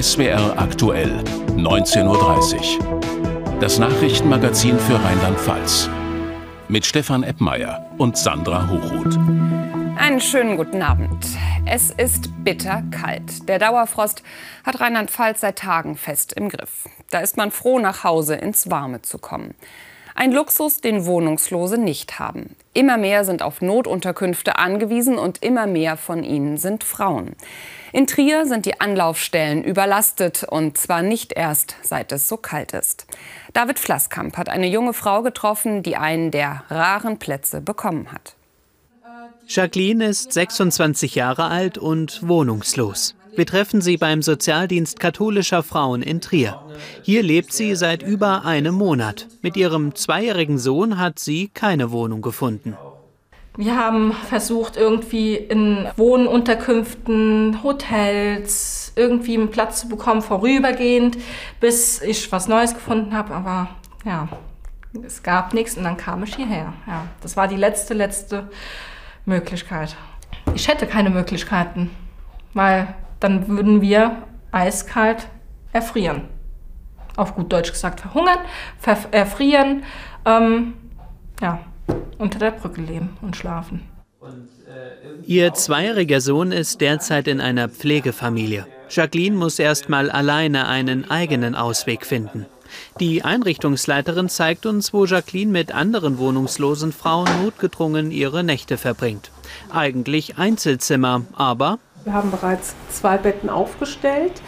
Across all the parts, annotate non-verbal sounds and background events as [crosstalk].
SWR aktuell, 19.30 Uhr. Das Nachrichtenmagazin für Rheinland-Pfalz. Mit Stefan Eppmeier und Sandra Hochhuth. Einen schönen guten Abend. Es ist bitter kalt. Der Dauerfrost hat Rheinland-Pfalz seit Tagen fest im Griff. Da ist man froh, nach Hause ins Warme zu kommen. Ein Luxus, den Wohnungslose nicht haben. Immer mehr sind auf Notunterkünfte angewiesen und immer mehr von ihnen sind Frauen. In Trier sind die Anlaufstellen überlastet und zwar nicht erst, seit es so kalt ist. David Flasskamp hat eine junge Frau getroffen, die einen der raren Plätze bekommen hat. Jacqueline ist 26 Jahre alt und wohnungslos. Wir treffen sie beim Sozialdienst katholischer Frauen in Trier. Hier lebt sie seit über einem Monat. Mit ihrem zweijährigen Sohn hat sie keine Wohnung gefunden. Wir haben versucht, irgendwie in Wohnunterkünften, Hotels, irgendwie einen Platz zu bekommen, vorübergehend, bis ich was Neues gefunden habe. Aber ja, es gab nichts und dann kam ich hierher. Ja, das war die letzte, letzte Möglichkeit. Ich hätte keine Möglichkeiten, weil dann würden wir eiskalt erfrieren. Auf gut Deutsch gesagt, verhungern, ver erfrieren, ähm, ja, unter der Brücke leben und schlafen. Ihr zweijähriger Sohn ist derzeit in einer Pflegefamilie. Jacqueline muss erst mal alleine einen eigenen Ausweg finden. Die Einrichtungsleiterin zeigt uns, wo Jacqueline mit anderen wohnungslosen Frauen notgedrungen ihre Nächte verbringt. Eigentlich Einzelzimmer, aber wir haben bereits zwei Betten aufgestellt,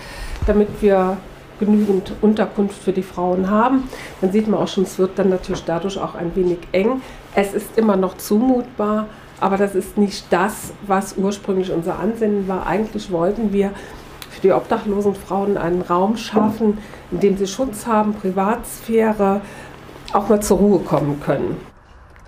damit wir genügend Unterkunft für die Frauen haben. Dann sieht man auch schon, es wird dann natürlich dadurch auch ein wenig eng. Es ist immer noch zumutbar, aber das ist nicht das, was ursprünglich unser Ansinnen war. Eigentlich wollten wir für die obdachlosen Frauen einen Raum schaffen, in dem sie Schutz haben, Privatsphäre, auch mal zur Ruhe kommen können.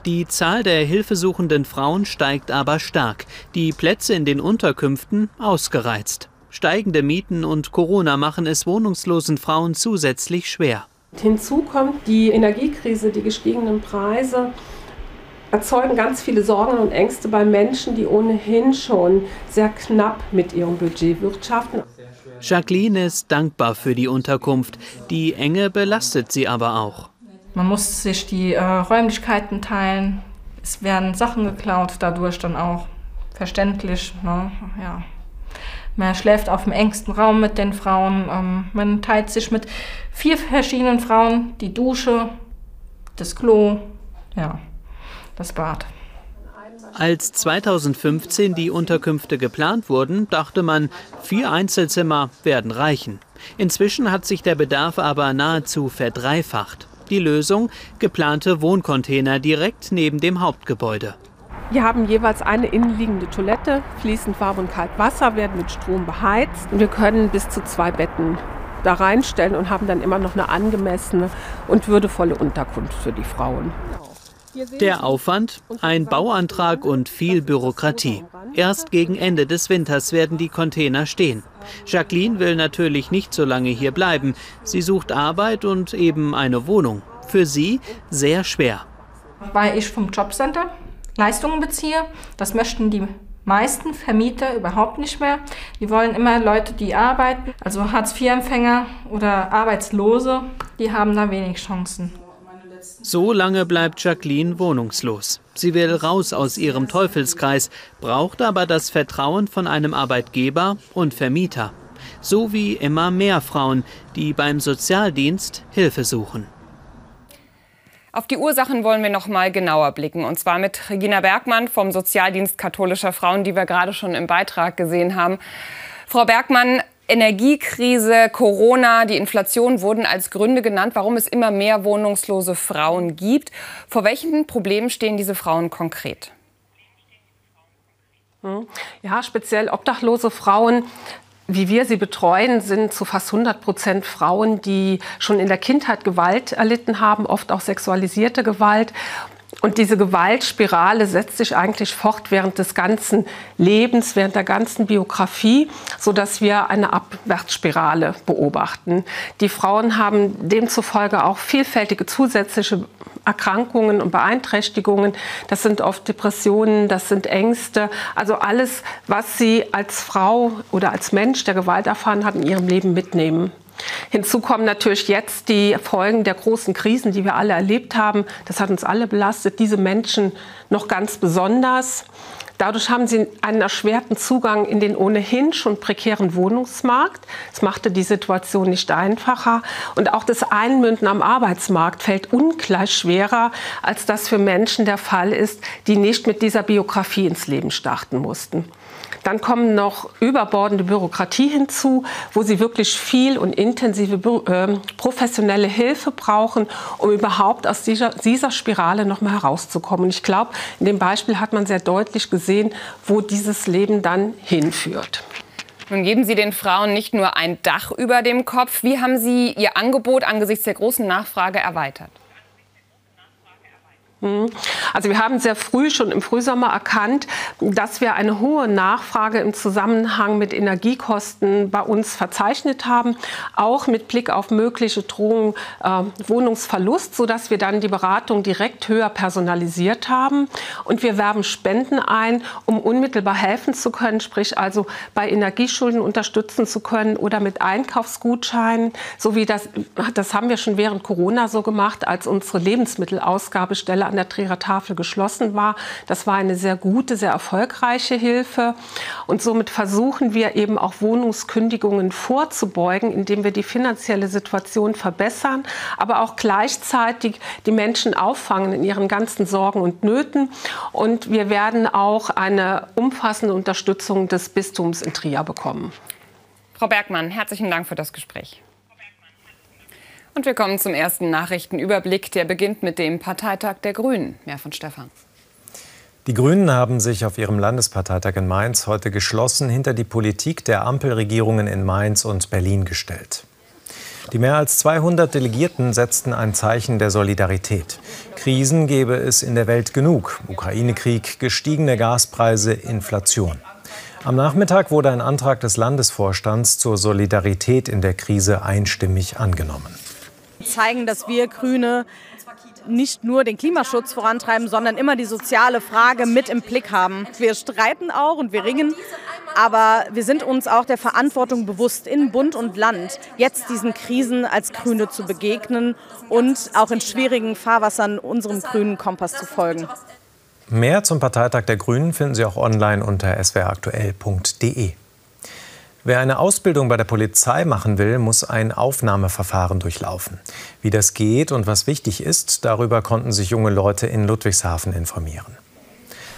Die Zahl der hilfesuchenden Frauen steigt aber stark, die Plätze in den Unterkünften ausgereizt. Steigende Mieten und Corona machen es wohnungslosen Frauen zusätzlich schwer. Hinzu kommt die Energiekrise, die gestiegenen Preise erzeugen ganz viele Sorgen und Ängste bei Menschen, die ohnehin schon sehr knapp mit ihrem Budget wirtschaften. Jacqueline ist dankbar für die Unterkunft. Die Enge belastet sie aber auch. Man muss sich die äh, Räumlichkeiten teilen. Es werden Sachen geklaut, dadurch dann auch verständlich. Ne? Ja. Man schläft auf dem engsten Raum mit den Frauen. Ähm, man teilt sich mit vier verschiedenen Frauen die Dusche, das Klo, ja, das Bad. Als 2015 die Unterkünfte geplant wurden, dachte man, vier Einzelzimmer werden reichen. Inzwischen hat sich der Bedarf aber nahezu verdreifacht. Die Lösung geplante Wohncontainer direkt neben dem Hauptgebäude. Wir haben jeweils eine innenliegende Toilette, fließend warm und kalt Wasser, werden mit Strom beheizt. Und wir können bis zu zwei Betten da reinstellen und haben dann immer noch eine angemessene und würdevolle Unterkunft für die Frauen. Der Aufwand, ein Bauantrag und viel Bürokratie. Erst gegen Ende des Winters werden die Container stehen. Jacqueline will natürlich nicht so lange hier bleiben. Sie sucht Arbeit und eben eine Wohnung. Für sie sehr schwer. Weil ich vom Jobcenter Leistungen beziehe, das möchten die meisten Vermieter überhaupt nicht mehr. Die wollen immer Leute, die arbeiten. Also Hartz-IV-Empfänger oder Arbeitslose, die haben da wenig Chancen. So lange bleibt Jacqueline wohnungslos. Sie will raus aus ihrem Teufelskreis, braucht aber das Vertrauen von einem Arbeitgeber und Vermieter. So wie immer mehr Frauen, die beim Sozialdienst Hilfe suchen. Auf die Ursachen wollen wir noch mal genauer blicken. Und zwar mit Regina Bergmann vom Sozialdienst katholischer Frauen, die wir gerade schon im Beitrag gesehen haben. Frau Bergmann, Energiekrise, Corona, die Inflation wurden als Gründe genannt, warum es immer mehr wohnungslose Frauen gibt. Vor welchen Problemen stehen diese Frauen konkret? Hm. Ja, speziell obdachlose Frauen wie wir sie betreuen, sind zu fast 100 Prozent Frauen, die schon in der Kindheit Gewalt erlitten haben, oft auch sexualisierte Gewalt Und diese Gewaltspirale setzt sich eigentlich fort während des ganzen Lebens, während der ganzen Biografie, sodass wir eine Abwärtsspirale beobachten. Die Frauen haben demzufolge auch vielfältige zusätzliche Erkrankungen und Beeinträchtigungen. Das sind oft Depressionen, das sind Ängste. Also alles, was sie als Frau oder als Mensch, der Gewalt erfahren hat, in ihrem Leben mitnehmen. Hinzu kommen natürlich jetzt die Folgen der großen Krisen, die wir alle erlebt haben. Das hat uns alle belastet, diese Menschen noch ganz besonders. Dadurch haben sie einen erschwerten Zugang in den ohnehin schon prekären Wohnungsmarkt. Es machte die Situation nicht einfacher. Und auch das Einmünden am Arbeitsmarkt fällt ungleich schwerer, als das für Menschen der Fall ist, die nicht mit dieser Biografie ins Leben starten mussten. Dann kommen noch überbordende Bürokratie hinzu, wo sie wirklich viel und intensive äh, professionelle Hilfe brauchen, um überhaupt aus dieser, dieser Spirale noch mal herauszukommen. Und ich glaube, in dem Beispiel hat man sehr deutlich gesehen, wo dieses Leben dann hinführt. Nun geben Sie den Frauen nicht nur ein Dach über dem Kopf. Wie haben Sie Ihr Angebot angesichts der großen Nachfrage erweitert? Hm. Also wir haben sehr früh schon im Frühsommer erkannt, dass wir eine hohe Nachfrage im Zusammenhang mit Energiekosten bei uns verzeichnet haben, auch mit Blick auf mögliche Drohungen äh, Wohnungsverlust, sodass wir dann die Beratung direkt höher personalisiert haben. Und wir werben Spenden ein, um unmittelbar helfen zu können, sprich also bei Energieschulden unterstützen zu können oder mit Einkaufsgutscheinen, so wie das, das haben wir schon während Corona so gemacht, als unsere Lebensmittelausgabestelle an der Trierer Tafel geschlossen war. Das war eine sehr gute, sehr erfolgreiche Hilfe. Und somit versuchen wir eben auch Wohnungskündigungen vorzubeugen, indem wir die finanzielle Situation verbessern, aber auch gleichzeitig die Menschen auffangen in ihren ganzen Sorgen und Nöten. Und wir werden auch eine umfassende Unterstützung des Bistums in Trier bekommen. Frau Bergmann, herzlichen Dank für das Gespräch. Und wir kommen zum ersten Nachrichtenüberblick. Der beginnt mit dem Parteitag der Grünen. Mehr von Stefan. Die Grünen haben sich auf ihrem Landesparteitag in Mainz heute geschlossen hinter die Politik der Ampelregierungen in Mainz und Berlin gestellt. Die mehr als 200 Delegierten setzten ein Zeichen der Solidarität. Krisen gebe es in der Welt genug. Ukraine-Krieg, gestiegene Gaspreise, Inflation. Am Nachmittag wurde ein Antrag des Landesvorstands zur Solidarität in der Krise einstimmig angenommen zeigen, dass wir Grüne nicht nur den Klimaschutz vorantreiben, sondern immer die soziale Frage mit im Blick haben. Wir streiten auch und wir ringen, aber wir sind uns auch der Verantwortung bewusst, in Bund und Land jetzt diesen Krisen als Grüne zu begegnen und auch in schwierigen Fahrwassern unserem grünen Kompass zu folgen. Mehr zum Parteitag der Grünen finden Sie auch online unter swraktuell.de. Wer eine Ausbildung bei der Polizei machen will, muss ein Aufnahmeverfahren durchlaufen. Wie das geht und was wichtig ist, darüber konnten sich junge Leute in Ludwigshafen informieren.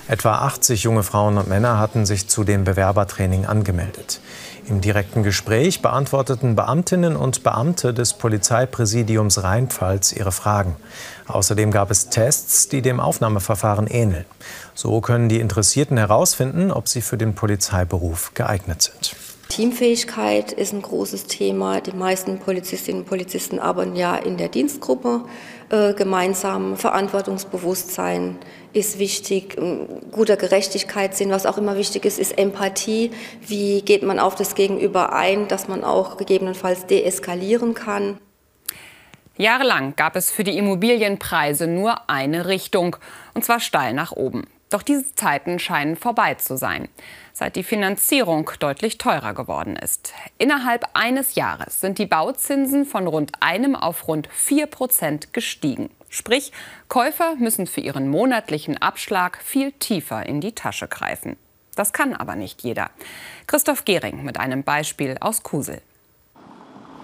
Etwa 80 junge Frauen und Männer hatten sich zu dem Bewerbertraining angemeldet. Im direkten Gespräch beantworteten Beamtinnen und Beamte des Polizeipräsidiums Rheinpfalz ihre Fragen. Außerdem gab es Tests, die dem Aufnahmeverfahren ähneln. So können die Interessierten herausfinden, ob sie für den Polizeiberuf geeignet sind. Teamfähigkeit ist ein großes Thema. Die meisten Polizistinnen und Polizisten arbeiten ja in der Dienstgruppe äh, gemeinsam. Verantwortungsbewusstsein ist wichtig, guter Gerechtigkeitssinn, was auch immer wichtig ist, ist Empathie. Wie geht man auf das Gegenüber ein, dass man auch gegebenenfalls deeskalieren kann? Jahrelang gab es für die Immobilienpreise nur eine Richtung, und zwar steil nach oben. Doch diese Zeiten scheinen vorbei zu sein seit die Finanzierung deutlich teurer geworden ist. Innerhalb eines Jahres sind die Bauzinsen von rund einem auf rund vier Prozent gestiegen. Sprich, Käufer müssen für ihren monatlichen Abschlag viel tiefer in die Tasche greifen. Das kann aber nicht jeder. Christoph Gehring mit einem Beispiel aus Kusel.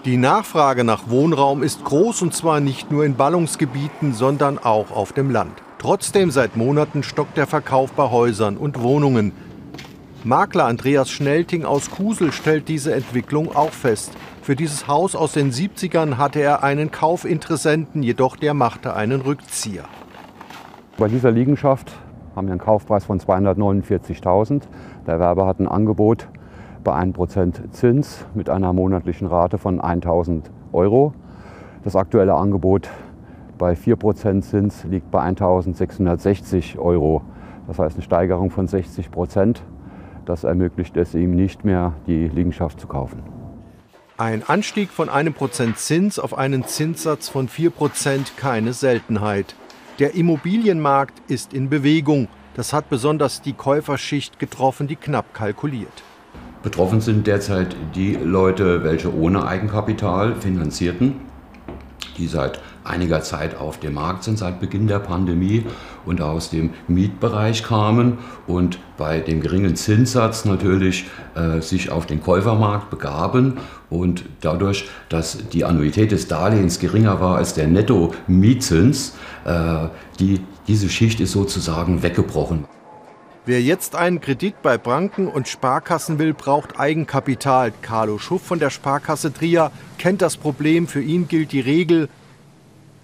Die Nachfrage nach Wohnraum ist groß und zwar nicht nur in Ballungsgebieten, sondern auch auf dem Land. Trotzdem seit Monaten stockt der Verkauf bei Häusern und Wohnungen. Makler Andreas Schnelting aus Kusel stellt diese Entwicklung auch fest. Für dieses Haus aus den 70ern hatte er einen Kaufinteressenten, jedoch der machte einen Rückzieher. Bei dieser Liegenschaft haben wir einen Kaufpreis von 249.000. Der Werber hat ein Angebot bei 1% Zins mit einer monatlichen Rate von 1.000 Euro. Das aktuelle Angebot bei 4% Zins liegt bei 1.660 Euro. Das heißt eine Steigerung von 60 Prozent. Das ermöglicht es ihm nicht mehr, die Liegenschaft zu kaufen. Ein Anstieg von einem Prozent Zins auf einen Zinssatz von 4 Prozent keine Seltenheit. Der Immobilienmarkt ist in Bewegung. Das hat besonders die Käuferschicht getroffen, die knapp kalkuliert. Betroffen sind derzeit die Leute, welche ohne Eigenkapital finanzierten, die seit einiger Zeit auf dem Markt sind, seit Beginn der Pandemie und aus dem Mietbereich kamen und bei dem geringen Zinssatz natürlich äh, sich auf den Käufermarkt begaben und dadurch, dass die Annuität des Darlehens geringer war als der Netto-Mietzins, äh, die, diese Schicht ist sozusagen weggebrochen. Wer jetzt einen Kredit bei Banken und Sparkassen will, braucht Eigenkapital. Carlo Schuff von der Sparkasse Trier kennt das Problem. Für ihn gilt die Regel,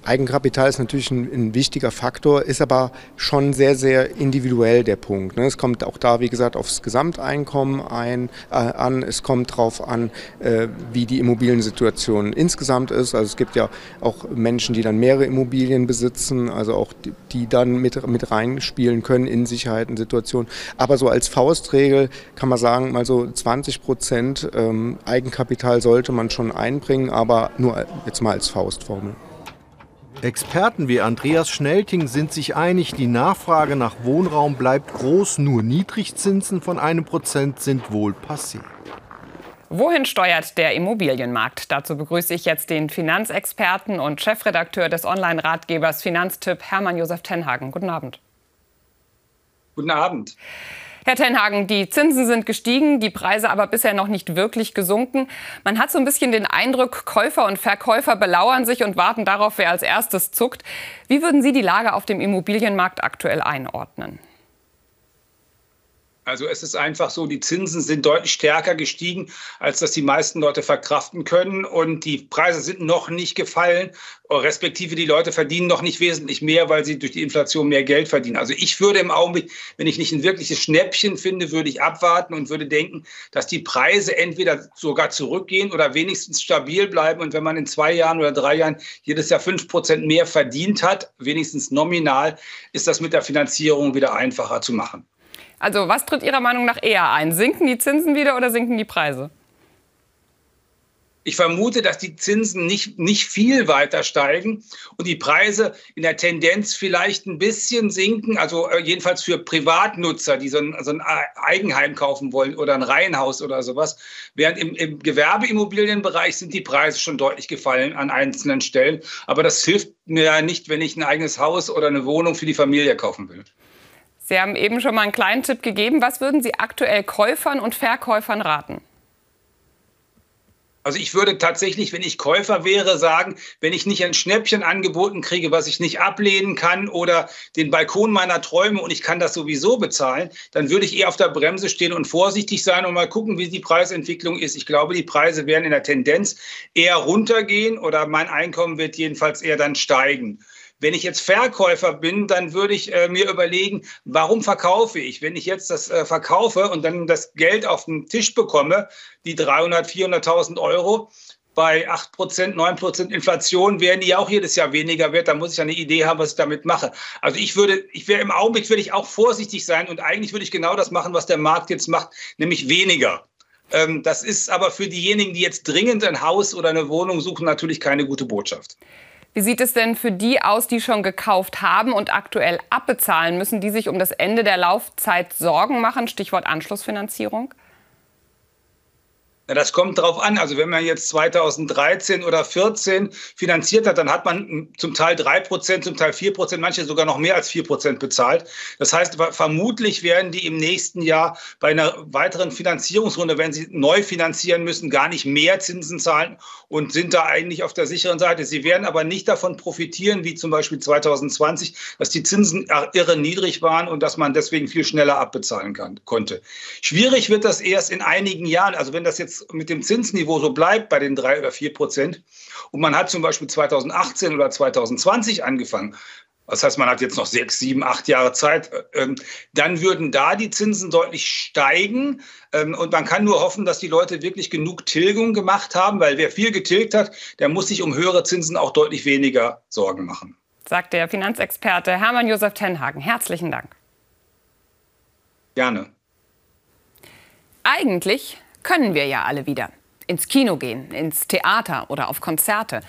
Eigenkapital ist natürlich ein, ein, wichtiger Faktor, ist aber schon sehr, sehr individuell der Punkt. Ne? Es kommt auch da, wie gesagt, aufs Gesamteinkommen ein, äh, an. Es kommt darauf an, äh, wie die Immobiliensituation insgesamt ist. Also es gibt ja auch Menschen, die dann mehrere Immobilien besitzen, also auch die, die dann mit, mit reinspielen können in Sicherheiten, Situationen. Aber so als Faustregel kann man sagen, mal so 20 Prozent ähm, Eigenkapital sollte man schon einbringen, aber nur jetzt mal als Faustformel. Experten wie Andreas Schnelting sind sich einig, die Nachfrage nach Wohnraum bleibt groß, nur Niedrigzinsen von einem Prozent sind wohl passé. Wohin steuert der Immobilienmarkt? Dazu begrüße ich jetzt den Finanzexperten und Chefredakteur des Online-Ratgebers Finanztipp Hermann Josef Tenhagen. Guten Abend. Guten Abend. Herr Tenhagen, die Zinsen sind gestiegen, die Preise aber bisher noch nicht wirklich gesunken. Man hat so ein bisschen den Eindruck, Käufer und Verkäufer belauern sich und warten darauf, wer als erstes zuckt. Wie würden Sie die Lage auf dem Immobilienmarkt aktuell einordnen? Also es ist einfach so, die Zinsen sind deutlich stärker gestiegen, als dass die meisten Leute verkraften können. Und die Preise sind noch nicht gefallen, respektive die Leute verdienen noch nicht wesentlich mehr, weil sie durch die Inflation mehr Geld verdienen. Also ich würde im Augenblick, wenn ich nicht ein wirkliches Schnäppchen finde, würde ich abwarten und würde denken, dass die Preise entweder sogar zurückgehen oder wenigstens stabil bleiben. Und wenn man in zwei Jahren oder drei Jahren jedes Jahr fünf Prozent mehr verdient hat, wenigstens nominal, ist das mit der Finanzierung wieder einfacher zu machen. Also was tritt Ihrer Meinung nach eher ein? Sinken die Zinsen wieder oder sinken die Preise? Ich vermute, dass die Zinsen nicht, nicht viel weiter steigen und die Preise in der Tendenz vielleicht ein bisschen sinken, also äh, jedenfalls für Privatnutzer, die so ein, so ein Eigenheim kaufen wollen oder ein Reihenhaus oder sowas. Während im, im Gewerbeimmobilienbereich sind die Preise schon deutlich gefallen an einzelnen Stellen. Aber das hilft mir ja nicht, wenn ich ein eigenes Haus oder eine Wohnung für die Familie kaufen will. Sie haben eben schon mal einen kleinen Tipp gegeben. Was würden Sie aktuell Käufern und Verkäufern raten? Also ich würde tatsächlich, wenn ich Käufer wäre, sagen, wenn ich nicht ein Schnäppchen angeboten kriege, was ich nicht ablehnen kann oder den Balkon meiner Träume und ich kann das sowieso bezahlen, dann würde ich eher auf der Bremse stehen und vorsichtig sein und mal gucken, wie die Preisentwicklung ist. Ich glaube, die Preise werden in der Tendenz eher runtergehen oder mein Einkommen wird jedenfalls eher dann steigen. Wenn ich jetzt Verkäufer bin, dann würde ich äh, mir überlegen, warum verkaufe ich? Wenn ich jetzt das äh, verkaufe und dann das Geld auf den Tisch bekomme, die 300, 400.000 Euro, bei 8%, 9% Inflation werden die auch jedes Jahr weniger wert. Da muss ich eine Idee haben, was ich damit mache. Also ich würde, ich wäre im Augenblick würde ich auch vorsichtig sein und eigentlich würde ich genau das machen, was der Markt jetzt macht, nämlich weniger. Ähm, das ist aber für diejenigen, die jetzt dringend ein Haus oder eine Wohnung suchen, natürlich keine gute Botschaft. Wie sieht es denn für die aus, die schon gekauft haben und aktuell abbezahlen müssen, die sich um das Ende der Laufzeit Sorgen machen? Stichwort Anschlussfinanzierung. Ja, das kommt drauf an. Also wenn man jetzt 2013 oder 2014 finanziert hat, dann hat man zum Teil drei Prozent, zum Teil vier Prozent, manche sogar noch mehr als vier Prozent bezahlt. Das heißt, vermutlich werden die im nächsten Jahr bei einer weiteren Finanzierungsrunde, wenn sie neu finanzieren müssen, gar nicht mehr Zinsen zahlen und sind da eigentlich auf der sicheren Seite. Sie werden aber nicht davon profitieren, wie zum Beispiel 2020, dass die Zinsen irre niedrig waren und dass man deswegen viel schneller abbezahlen kann, konnte. Schwierig wird das erst in einigen Jahren. Also wenn das jetzt mit dem Zinsniveau so bleibt bei den drei oder vier Prozent und man hat zum Beispiel 2018 oder 2020 angefangen, das heißt, man hat jetzt noch sechs, sieben, acht Jahre Zeit. Ähm, dann würden da die Zinsen deutlich steigen. Ähm, und man kann nur hoffen, dass die Leute wirklich genug Tilgung gemacht haben, weil wer viel getilgt hat, der muss sich um höhere Zinsen auch deutlich weniger Sorgen machen. sagt der Finanzexperte Hermann Josef Tenhagen. Herzlichen Dank. Gerne. Eigentlich können wir ja alle wieder ins Kino gehen, ins Theater oder auf Konzerte.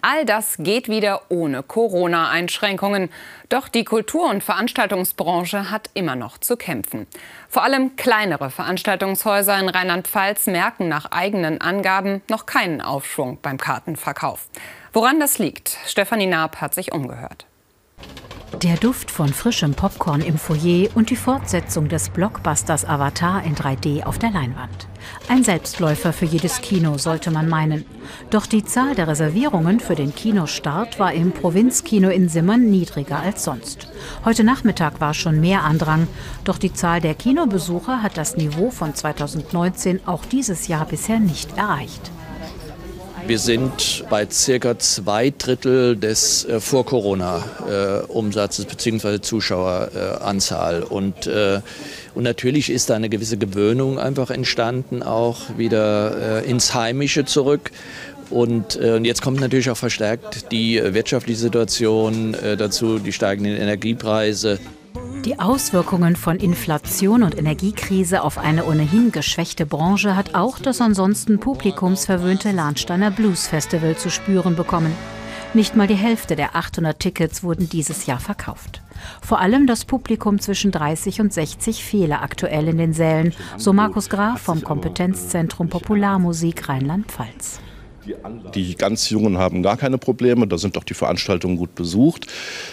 All das geht wieder ohne Corona-Einschränkungen. Doch die Kultur- und Veranstaltungsbranche hat immer noch zu kämpfen. Vor allem kleinere Veranstaltungshäuser in Rheinland-Pfalz merken nach eigenen Angaben noch keinen Aufschwung beim Kartenverkauf. Woran das liegt, Stefanie Naab hat sich umgehört. Der Duft von frischem Popcorn im Foyer und die Fortsetzung des Blockbusters Avatar in 3D auf der Leinwand. Ein Selbstläufer für jedes Kino, sollte man meinen. Doch die Zahl der Reservierungen für den Kinostart war im Provinzkino in Simmern niedriger als sonst. Heute Nachmittag war schon mehr Andrang, doch die Zahl der Kinobesucher hat das Niveau von 2019 auch dieses Jahr bisher nicht erreicht. Wir sind bei circa zwei Drittel des äh, Vor-Corona-Umsatzes äh, bzw. Zuschaueranzahl. und, äh, und natürlich ist da eine gewisse Gewöhnung einfach entstanden, auch wieder äh, ins Heimische zurück. Und, äh, und, jetzt kommt natürlich auch verstärkt die wirtschaftliche Situation äh, dazu, die steigenden Energiepreise. Die Auswirkungen von Inflation und Energiekrise auf eine ohnehin geschwächte Branche hat auch das ansonsten publikumsverwöhnte Lahnsteiner Blues Festival zu spüren bekommen. Nicht mal die Hälfte der 800 Tickets wurden dieses Jahr verkauft. Vor allem das Publikum zwischen 30 und 60 fehle aktuell in den Sälen, so Markus Graf vom Kompetenzzentrum Popularmusik Rheinland-Pfalz. Die ganz Jungen haben gar keine Probleme, da sind doch die Veranstaltungen gut besucht.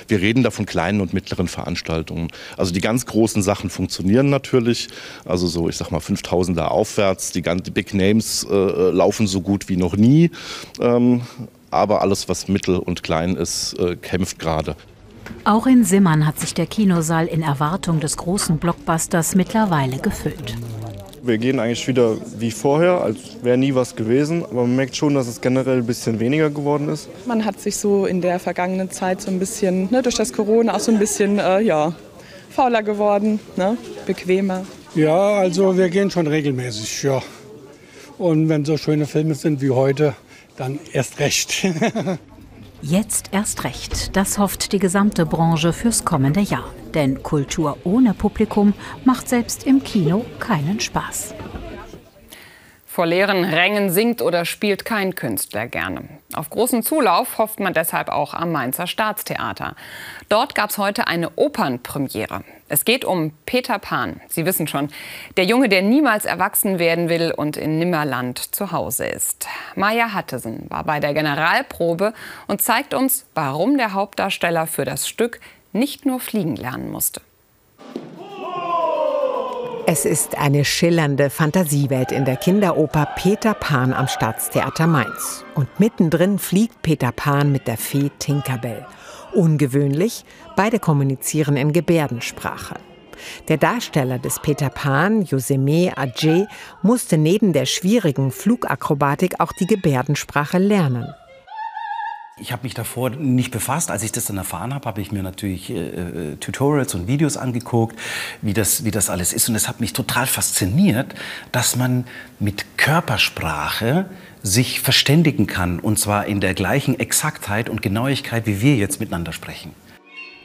Wir reden da von kleinen und mittleren Veranstaltungen. Also die ganz großen Sachen funktionieren natürlich. Also so, ich sag mal, 5000er aufwärts. Die, die Big Names äh, laufen so gut wie noch nie. Ähm, aber alles, was mittel und klein ist, äh, kämpft gerade. Auch in Simmern hat sich der Kinosaal in Erwartung des großen Blockbusters mittlerweile gefüllt. Wir gehen eigentlich wieder wie vorher, als wäre nie was gewesen. Aber man merkt schon, dass es generell ein bisschen weniger geworden ist. Man hat sich so in der vergangenen Zeit so ein bisschen, ne, durch das Corona auch so ein bisschen, äh, ja, fauler geworden, ne, bequemer. Ja, also wir gehen schon regelmäßig, ja. Und wenn so schöne Filme sind wie heute, dann erst recht. [laughs] Jetzt erst recht. Das hofft die gesamte Branche fürs kommende Jahr. Denn Kultur ohne Publikum macht selbst im Kino keinen Spaß. Vor leeren Rängen singt oder spielt kein Künstler gerne. Auf großen Zulauf hofft man deshalb auch am Mainzer Staatstheater. Dort gab es heute eine Opernpremiere. Es geht um Peter Pan. Sie wissen schon, der Junge, der niemals erwachsen werden will und in Nimmerland zu Hause ist. Maya Hattesen war bei der Generalprobe und zeigt uns, warum der Hauptdarsteller für das Stück nicht nur fliegen lernen musste. Es ist eine schillernde Fantasiewelt in der Kinderoper Peter Pan am Staatstheater Mainz. Und mittendrin fliegt Peter Pan mit der Fee Tinkerbell. Ungewöhnlich, beide kommunizieren in Gebärdensprache. Der Darsteller des Peter Pan, Yoseme Adje, musste neben der schwierigen Flugakrobatik auch die Gebärdensprache lernen. Ich habe mich davor nicht befasst. Als ich das dann erfahren habe, habe ich mir natürlich äh, äh, Tutorials und Videos angeguckt, wie das, wie das alles ist. Und es hat mich total fasziniert, dass man mit Körpersprache sich verständigen kann. Und zwar in der gleichen Exaktheit und Genauigkeit, wie wir jetzt miteinander sprechen.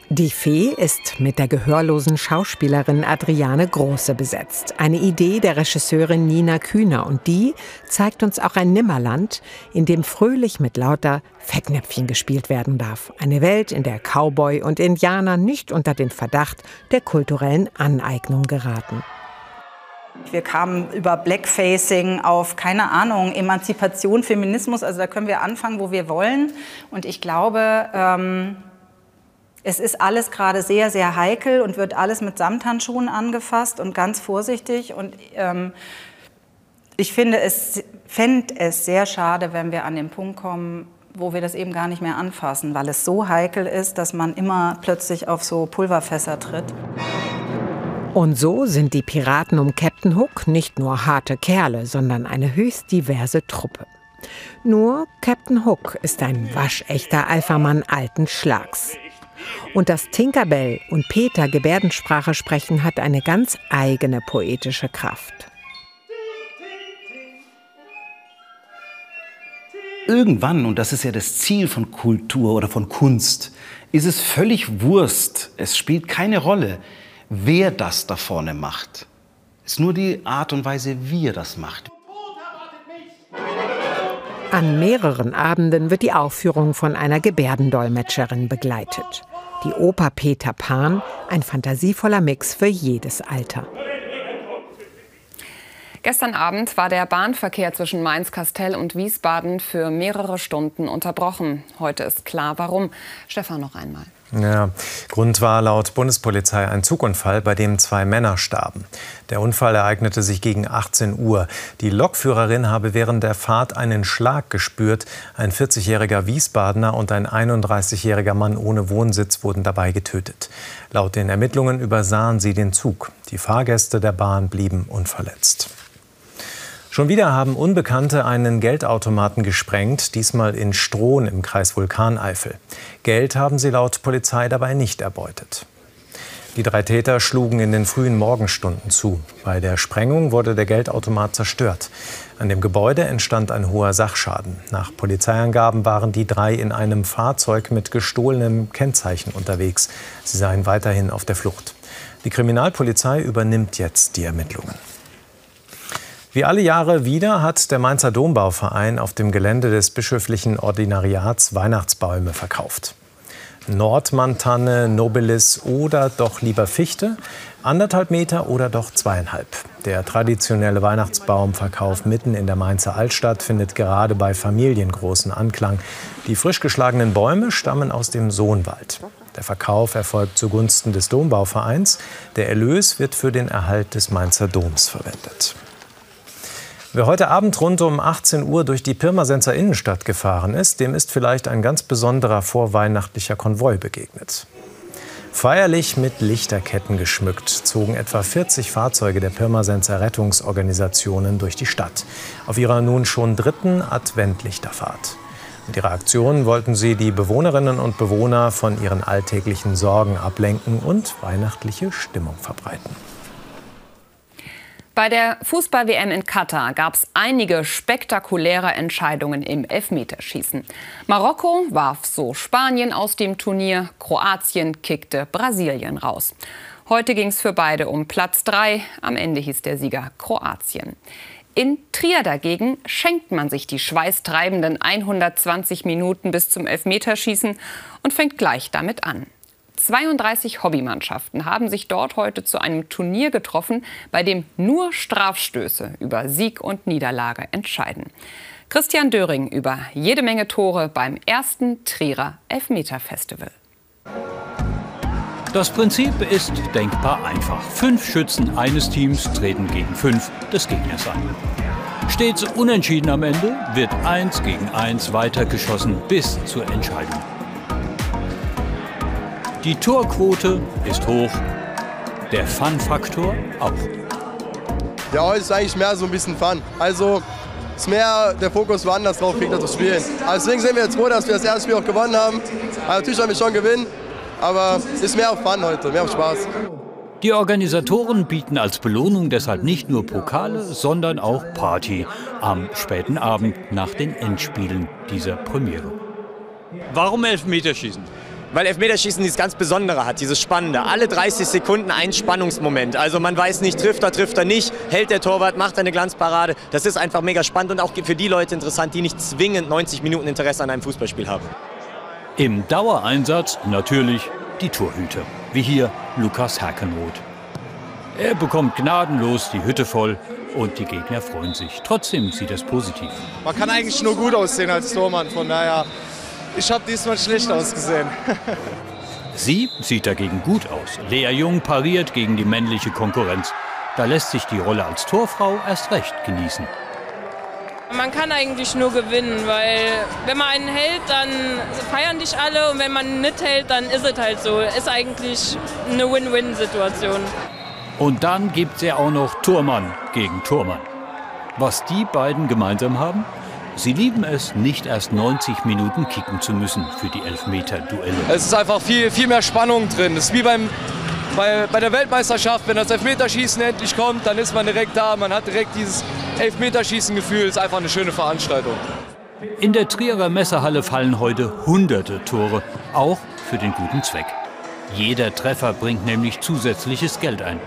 Die Fee ist mit der gehörlosen Schauspielerin Adriane Große besetzt. Eine Idee der Regisseurin Nina Kühner. Und die zeigt uns auch ein Nimmerland, in dem fröhlich mit lauter Fettnäpfchen gespielt werden darf. Eine Welt, in der Cowboy und Indianer nicht unter den Verdacht der kulturellen Aneignung geraten. Wir kamen über Blackfacing auf, keine Ahnung, Emanzipation, Feminismus. Also da können wir anfangen, wo wir wollen. Und ich glaube, ähm es ist alles gerade sehr, sehr heikel und wird alles mit Samthandschuhen angefasst und ganz vorsichtig. Und ähm, ich finde es, fände es sehr schade, wenn wir an den Punkt kommen, wo wir das eben gar nicht mehr anfassen, weil es so heikel ist, dass man immer plötzlich auf so Pulverfässer tritt. Und so sind die Piraten um Captain Hook nicht nur harte Kerle, sondern eine höchst diverse Truppe. Nur Captain Hook ist ein waschechter Alphamann alten Schlags. Und dass Tinkerbell und Peter Gebärdensprache sprechen, hat eine ganz eigene poetische Kraft. irgendwann, und das ist ja das Ziel von Kultur oder von Kunst, ist es völlig Wurst. Es spielt keine Rolle, wer das da vorne macht. Es ist nur die Art und Weise, wie er das macht. An mehreren Abenden wird die Aufführung von einer Gebärdendolmetscherin begleitet. Die Oper Peter Pan, ein fantasievoller Mix für jedes Alter. Gestern Abend war der Bahnverkehr zwischen Mainz-Kastell und Wiesbaden für mehrere Stunden unterbrochen. Heute ist klar, warum. Stefan noch einmal. Ja, Grund war laut Bundespolizei ein Zugunfall, bei dem zwei Männer starben. Der Unfall ereignete sich gegen 18 Uhr. Die Lokführerin habe während der Fahrt einen Schlag gespürt. Ein 40-jähriger Wiesbadener und ein 31-jähriger Mann ohne Wohnsitz wurden dabei getötet. Laut den Ermittlungen übersahen sie den Zug. Die Fahrgäste der Bahn blieben unverletzt. Schon wieder haben Unbekannte einen Geldautomaten gesprengt, diesmal in Strohn im Kreis Vulkaneifel. Geld haben sie laut Polizei dabei nicht erbeutet. Die drei Täter schlugen in den frühen Morgenstunden zu. Bei der Sprengung wurde der Geldautomat zerstört. An dem Gebäude entstand ein hoher Sachschaden. Nach Polizeiangaben waren die drei in einem Fahrzeug mit gestohlenem Kennzeichen unterwegs. Sie seien weiterhin auf der Flucht. Die Kriminalpolizei übernimmt jetzt die Ermittlungen. Wie alle Jahre wieder hat der Mainzer Dombauverein auf dem Gelände des bischöflichen Ordinariats Weihnachtsbäume verkauft. Nordmantanne, Nobilis oder doch lieber Fichte, anderthalb Meter oder doch zweieinhalb. Der traditionelle Weihnachtsbaumverkauf mitten in der Mainzer Altstadt findet gerade bei Familien großen Anklang. Die frisch geschlagenen Bäume stammen aus dem Sohnwald. Der Verkauf erfolgt zugunsten des Dombauvereins. Der Erlös wird für den Erhalt des Mainzer Doms verwendet. Wer heute Abend rund um 18 Uhr durch die Pirmasenser Innenstadt gefahren ist, dem ist vielleicht ein ganz besonderer vorweihnachtlicher Konvoi begegnet. Feierlich mit Lichterketten geschmückt zogen etwa 40 Fahrzeuge der Pirmasenser Rettungsorganisationen durch die Stadt auf ihrer nun schon dritten Adventlichterfahrt. Mit ihrer Aktion wollten sie die Bewohnerinnen und Bewohner von ihren alltäglichen Sorgen ablenken und weihnachtliche Stimmung verbreiten. Bei der Fußball-WM in Katar gab es einige spektakuläre Entscheidungen im Elfmeterschießen. Marokko warf so Spanien aus dem Turnier, Kroatien kickte Brasilien raus. Heute ging es für beide um Platz 3. Am Ende hieß der Sieger Kroatien. In Trier dagegen schenkt man sich die schweißtreibenden 120 Minuten bis zum Elfmeterschießen und fängt gleich damit an. 32 Hobbymannschaften haben sich dort heute zu einem Turnier getroffen, bei dem nur Strafstöße über Sieg und Niederlage entscheiden. Christian Döring über jede Menge Tore beim ersten Trierer Elfmeterfestival. Das Prinzip ist denkbar einfach. Fünf Schützen eines Teams treten gegen fünf des Gegners an. Stets unentschieden am Ende wird eins gegen eins weitergeschossen bis zur Entscheidung. Die Torquote ist hoch, der Fun-Faktor auch. Ja, heute ist eigentlich mehr so ein bisschen Fun. Also ist mehr der Fokus woanders drauf, Gegner zu spielen. Also deswegen sind wir jetzt froh, dass wir das erste Spiel auch gewonnen haben. Also natürlich haben wir schon gewinnen, aber es ist mehr auf Fun heute, mehr auf Spaß. Die Organisatoren bieten als Belohnung deshalb nicht nur Pokale, sondern auch Party am späten Abend nach den Endspielen dieser Premiere. Warum Elfmeterschießen? Weil Elfmeterschießen dieses ganz Besondere hat, dieses Spannende. Alle 30 Sekunden ein Spannungsmoment. Also man weiß nicht, trifft er, trifft er nicht, hält der Torwart, macht eine Glanzparade. Das ist einfach mega spannend und auch für die Leute interessant, die nicht zwingend 90 Minuten Interesse an einem Fußballspiel haben. Im Dauereinsatz natürlich die Torhüter, wie hier Lukas Herkenroth. Er bekommt gnadenlos die Hütte voll und die Gegner freuen sich. Trotzdem sieht es positiv. Man kann eigentlich nur gut aussehen als Tormann, von daher ich habe diesmal schlecht ausgesehen. Sie sieht dagegen gut aus. Lea Jung pariert gegen die männliche Konkurrenz. Da lässt sich die Rolle als Torfrau erst recht genießen. Man kann eigentlich nur gewinnen, weil wenn man einen hält, dann feiern dich alle und wenn man nicht hält, dann ist es halt so. Ist eigentlich eine Win-Win-Situation. Und dann gibt es ja auch noch Tormann gegen Tormann. Was die beiden gemeinsam haben? Sie lieben es, nicht erst 90 Minuten kicken zu müssen für die Elfmeter-Duelle. Es ist einfach viel, viel mehr Spannung drin. Es ist wie beim, bei, bei der Weltmeisterschaft, wenn das Elfmeterschießen endlich kommt, dann ist man direkt da, man hat direkt dieses Elfmeterschießen-Gefühl. Es ist einfach eine schöne Veranstaltung. In der Trierer Messehalle fallen heute hunderte Tore, auch für den guten Zweck. Jeder Treffer bringt nämlich zusätzliches Geld ein.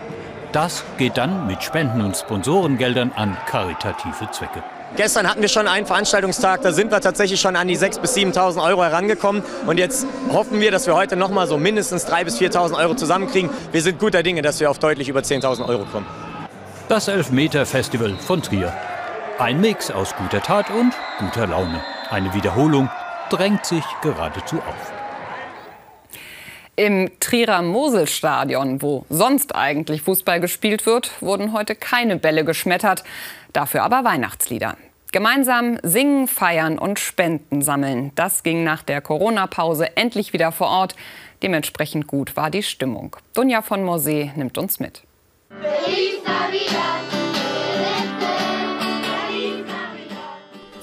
Das geht dann mit Spenden und Sponsorengeldern an karitative Zwecke. Gestern hatten wir schon einen Veranstaltungstag, da sind wir tatsächlich schon an die 6.000 bis 7.000 Euro herangekommen. Und jetzt hoffen wir, dass wir heute noch mal so mindestens 3.000 bis 4.000 Euro zusammenkriegen. Wir sind guter Dinge, dass wir auf deutlich über 10.000 Euro kommen. Das Elfmeter-Festival von Trier. Ein Mix aus guter Tat und guter Laune. Eine Wiederholung drängt sich geradezu auf. Im Trierer Moselstadion, wo sonst eigentlich Fußball gespielt wird, wurden heute keine Bälle geschmettert, dafür aber Weihnachtslieder. Gemeinsam singen, feiern und Spenden sammeln. Das ging nach der Corona-Pause endlich wieder vor Ort. Dementsprechend gut war die Stimmung. Dunja von Morsee nimmt uns mit.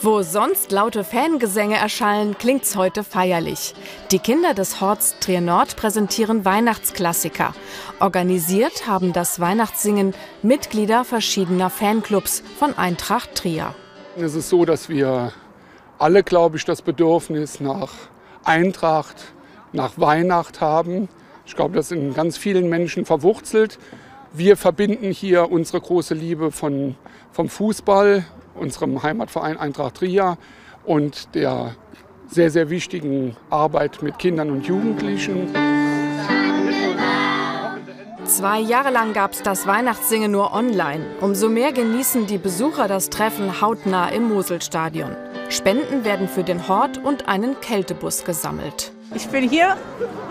Wo sonst laute Fangesänge erschallen, klingt's heute feierlich. Die Kinder des Horts Trier Nord präsentieren Weihnachtsklassiker. Organisiert haben das Weihnachtssingen Mitglieder verschiedener Fanclubs von Eintracht Trier. Es ist so, dass wir alle, glaube ich, das Bedürfnis nach Eintracht, nach Weihnacht haben. Ich glaube, das ist in ganz vielen Menschen verwurzelt. Wir verbinden hier unsere große Liebe von, vom Fußball unserem Heimatverein Eintracht Trier und der sehr, sehr wichtigen Arbeit mit Kindern und Jugendlichen. Zwei Jahre lang gab es das Weihnachtssingen nur online. Umso mehr genießen die Besucher das Treffen hautnah im Moselstadion. Spenden werden für den Hort und einen Kältebus gesammelt. Ich bin hier,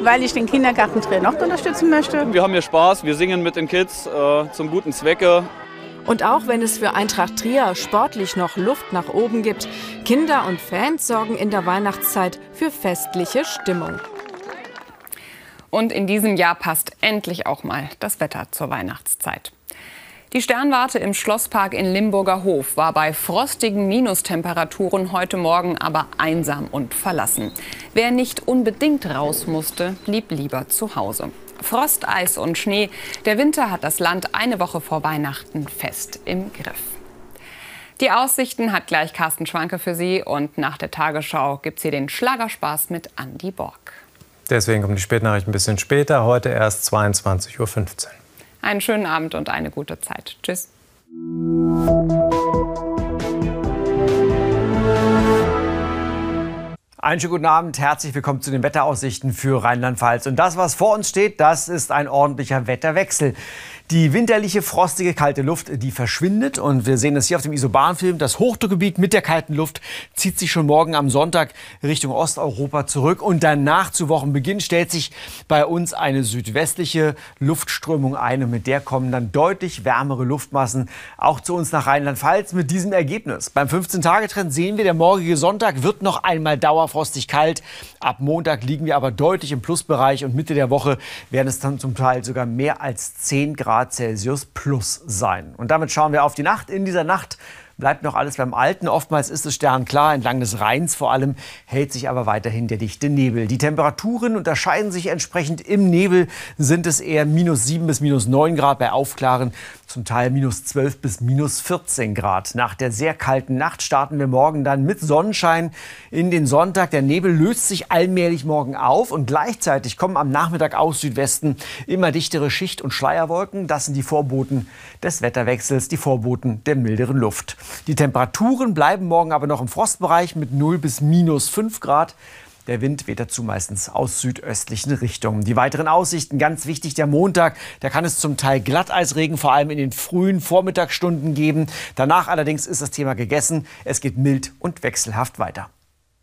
weil ich den Kindergarten Trier Nord unterstützen möchte. Wir haben hier Spaß, wir singen mit den Kids äh, zum guten Zwecke. Und auch wenn es für Eintracht Trier sportlich noch Luft nach oben gibt, Kinder und Fans sorgen in der Weihnachtszeit für festliche Stimmung. Und in diesem Jahr passt endlich auch mal das Wetter zur Weihnachtszeit. Die Sternwarte im Schlosspark in Limburger Hof war bei frostigen Minustemperaturen heute Morgen aber einsam und verlassen. Wer nicht unbedingt raus musste, blieb lieber zu Hause. Frost, Eis und Schnee. Der Winter hat das Land eine Woche vor Weihnachten fest im Griff. Die Aussichten hat gleich Carsten Schwanke für Sie und nach der Tagesschau gibt es hier den Schlagerspaß mit Andy Borg. Deswegen kommt die Spätnachricht ein bisschen später, heute erst 22.15 Uhr. Einen schönen Abend und eine gute Zeit. Tschüss. Einen schönen guten Abend, herzlich willkommen zu den Wetteraussichten für Rheinland-Pfalz. Und das, was vor uns steht, das ist ein ordentlicher Wetterwechsel. Die winterliche, frostige, kalte Luft, die verschwindet. Und wir sehen es hier auf dem Isobahnfilm. Das Hochdruckgebiet mit der kalten Luft zieht sich schon morgen am Sonntag Richtung Osteuropa zurück. Und danach zu Wochenbeginn stellt sich bei uns eine südwestliche Luftströmung ein. Und mit der kommen dann deutlich wärmere Luftmassen auch zu uns nach Rheinland-Pfalz mit diesem Ergebnis. Beim 15-Tage-Trend sehen wir, der morgige Sonntag wird noch einmal dauerfrostig kalt. Ab Montag liegen wir aber deutlich im Plusbereich. Und Mitte der Woche werden es dann zum Teil sogar mehr als 10 Grad Grad Celsius plus sein. Und damit schauen wir auf die Nacht. In dieser Nacht bleibt noch alles beim Alten. Oftmals ist es sternklar, entlang des Rheins vor allem hält sich aber weiterhin der dichte Nebel. Die Temperaturen unterscheiden sich entsprechend. Im Nebel sind es eher minus 7 bis minus 9 Grad, bei Aufklaren zum Teil minus 12 bis minus 14 Grad. Nach der sehr kalten Nacht starten wir morgen dann mit Sonnenschein in den Sonntag. Der Nebel löst sich allmählich morgen auf und gleichzeitig kommen am Nachmittag aus Südwesten immer dichtere Schicht- und Schleierwolken. Das sind die Vorboten des Wetterwechsels, die Vorboten der milderen Luft. Die Temperaturen bleiben morgen aber noch im Frostbereich mit 0 bis minus 5 Grad. Der Wind weht dazu meistens aus südöstlichen Richtungen. Die weiteren Aussichten, ganz wichtig, der Montag, da kann es zum Teil Glatteisregen, vor allem in den frühen Vormittagsstunden geben. Danach allerdings ist das Thema gegessen. Es geht mild und wechselhaft weiter.